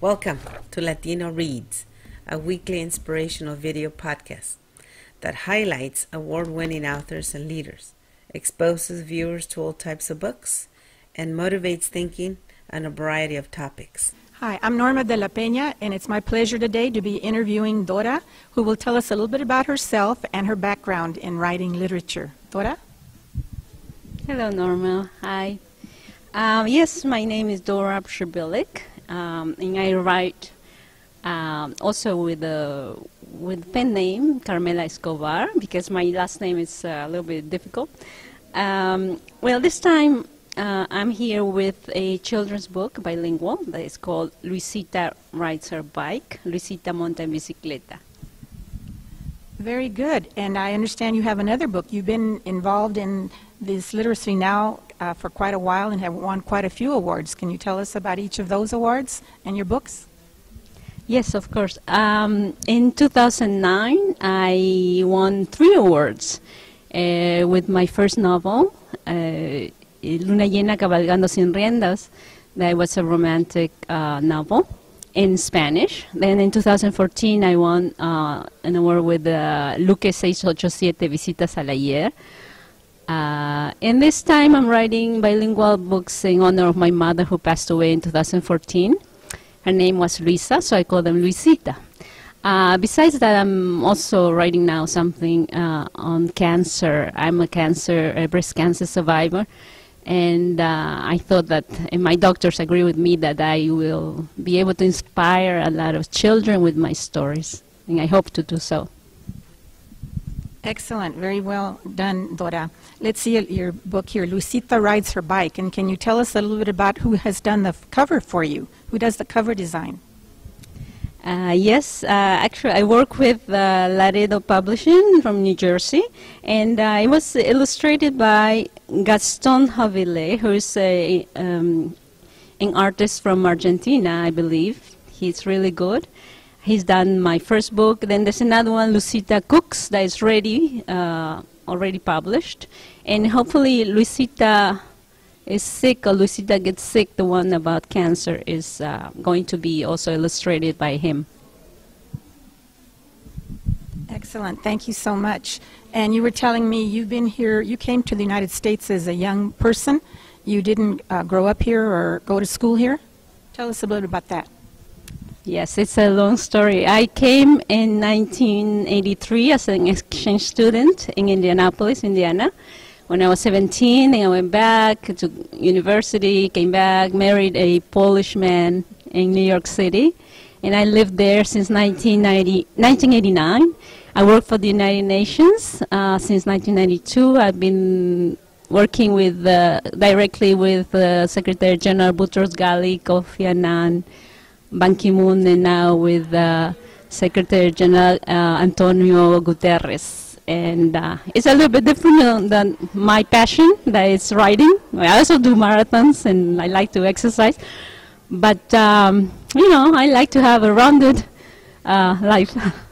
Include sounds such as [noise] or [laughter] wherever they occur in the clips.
Welcome to Latino Reads, a weekly inspirational video podcast that highlights award winning authors and leaders, exposes viewers to all types of books, and motivates thinking on a variety of topics. Hi, I'm Norma de la Peña, and it's my pleasure today to be interviewing Dora, who will tell us a little bit about herself and her background in writing literature. Dora? Hello, Norma. Hi. Um, yes, my name is Dora Pshebilic, um, and I write um, also with the with pen name Carmela Escobar because my last name is uh, a little bit difficult. Um, well, this time uh, I'm here with a children's book bilingual that is called Luisita Rides Her Bike, Luisita Monta en Bicicleta. Very good. And I understand you have another book. You've been involved in this literacy now uh, for quite a while and have won quite a few awards. Can you tell us about each of those awards and your books? Yes, of course. Um, in 2009, I won three awards uh, with my first novel, uh, Luna Llena Cabalgando Sin Riendas. That was a romantic uh, novel in Spanish. Then in 2014, I won uh, an award with uh, Luque 687 Visitas al Ayer. Uh, and this time I'm writing bilingual books in honor of my mother who passed away in 2014. Her name was Luisa, so I call them Luisita. Uh, besides that, I'm also writing now something uh, on cancer. I'm a cancer, a breast cancer survivor, and uh, I thought that, and my doctors agree with me that I will be able to inspire a lot of children with my stories, and I hope to do so. Excellent. Very well done, Dora. Let's see your book here. Lucita rides her bike. And can you tell us a little bit about who has done the cover for you? Who does the cover design? Uh, yes, uh, actually, I work with uh, Laredo Publishing from New Jersey, and uh, it was illustrated by Gaston Javile, who is a, um, an artist from Argentina, I believe. He's really good. He's done my first book. Then there's another one, Lucita Cooks, that is ready, uh, already published, and hopefully Lucita is sick or Luisita gets sick, the one about cancer is uh, going to be also illustrated by him. Excellent. Thank you so much. And you were telling me you've been here, you came to the United States as a young person. You didn't uh, grow up here or go to school here? Tell us a little bit about that. Yes, it's a long story. I came in 1983 as an exchange student in Indianapolis, Indiana. When I was 17, and I went back to university, came back, married a Polish man in New York City, and I lived there since 1989. I worked for the United Nations uh, since 1992. I've been working with uh, directly with uh, Secretary General Boutros Ghali, Kofi Annan, Ban Ki-moon, and now with uh, Secretary General uh, Antonio Guterres. And uh, it's a little bit different than my passion, that is writing. I also do marathons, and I like to exercise. But, um, you know, I like to have a rounded uh, life. [laughs]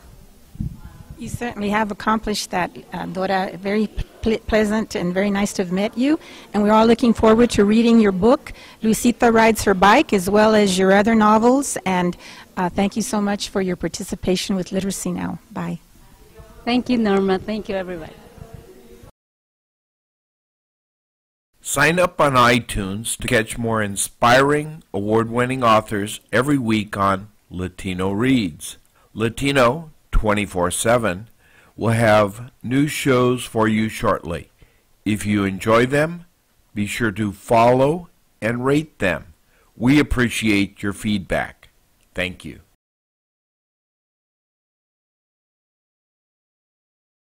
You certainly have accomplished that, uh, Dora. Very ple- pleasant and very nice to have met you. And we're all looking forward to reading your book, Luisita Rides Her Bike, as well as your other novels. And uh, thank you so much for your participation with Literacy Now. Bye. Thank you, Norma. Thank you, everybody. Sign up on iTunes to catch more inspiring, award winning authors every week on Latino Reads. Latino 24 7 We'll have new shows for you shortly. If you enjoy them, be sure to follow and rate them. We appreciate your feedback. Thank you.